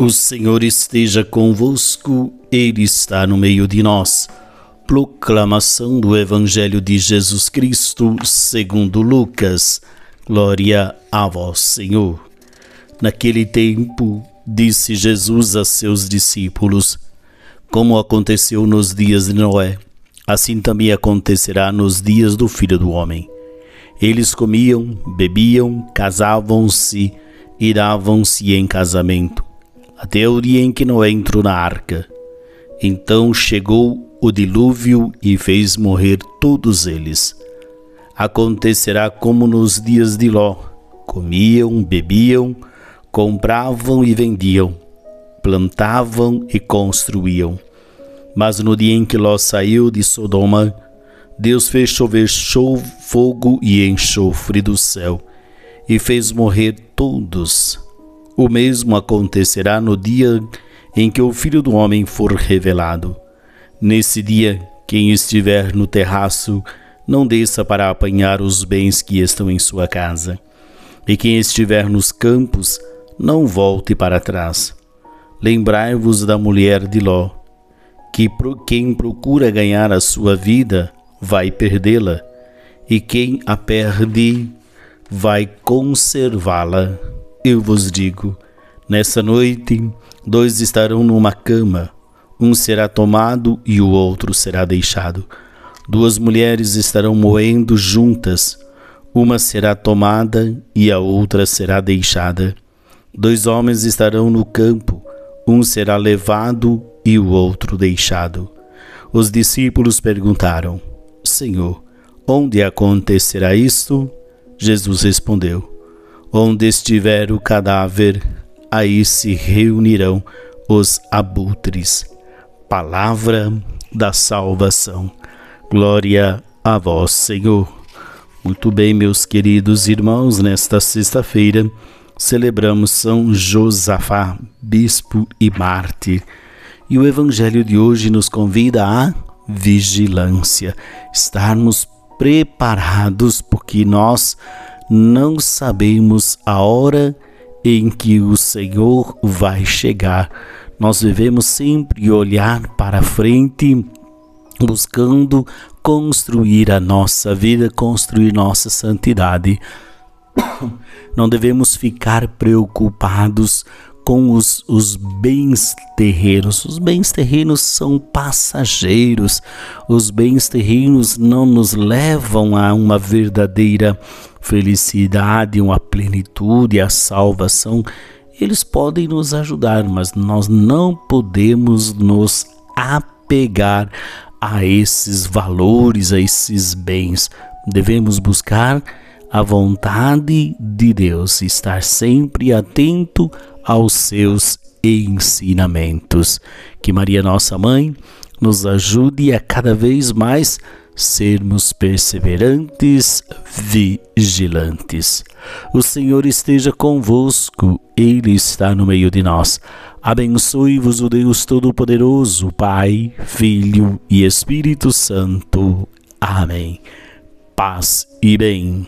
O Senhor esteja convosco, Ele está no meio de nós. Proclamação do Evangelho de Jesus Cristo, segundo Lucas. Glória a vós, Senhor. Naquele tempo, disse Jesus a seus discípulos: Como aconteceu nos dias de Noé, assim também acontecerá nos dias do Filho do Homem. Eles comiam, bebiam, casavam-se e davam-se em casamento até o dia em que Noé entrou na arca. Então chegou o dilúvio e fez morrer todos eles. Acontecerá como nos dias de Ló: comiam, bebiam, compravam e vendiam, plantavam e construíam. Mas no dia em que Ló saiu de Sodoma, Deus fez chover fogo e enxofre do céu e fez morrer todos o mesmo acontecerá no dia em que o Filho do Homem for revelado. Nesse dia, quem estiver no terraço, não desça para apanhar os bens que estão em sua casa. E quem estiver nos campos, não volte para trás. Lembrai-vos da mulher de Ló, que quem procura ganhar a sua vida vai perdê-la, e quem a perde vai conservá-la. Eu vos digo: nessa noite, dois estarão numa cama, um será tomado e o outro será deixado. Duas mulheres estarão moendo juntas, uma será tomada e a outra será deixada. Dois homens estarão no campo, um será levado e o outro deixado. Os discípulos perguntaram: Senhor, onde acontecerá isto? Jesus respondeu: Onde estiver o cadáver, aí se reunirão os abutres. Palavra da salvação. Glória a vós, Senhor. Muito bem, meus queridos irmãos, nesta sexta-feira celebramos São Josafá, bispo e mártir. E o evangelho de hoje nos convida à vigilância, estarmos preparados, porque nós não sabemos a hora em que o Senhor vai chegar. Nós devemos sempre olhar para frente, buscando construir a nossa vida, construir nossa santidade. Não devemos ficar preocupados com os, os bens terrenos. Os bens terrenos são passageiros. Os bens terrenos não nos levam a uma verdadeira felicidade, uma plenitude, a salvação. Eles podem nos ajudar, mas nós não podemos nos apegar a esses valores, a esses bens. Devemos buscar a vontade de Deus, estar sempre atento aos seus ensinamentos. Que Maria, nossa mãe, nos ajude a cada vez mais sermos perseverantes, vigilantes. O Senhor esteja convosco, Ele está no meio de nós. Abençoe-vos o Deus Todo-Poderoso, Pai, Filho e Espírito Santo. Amém. Paz e bem.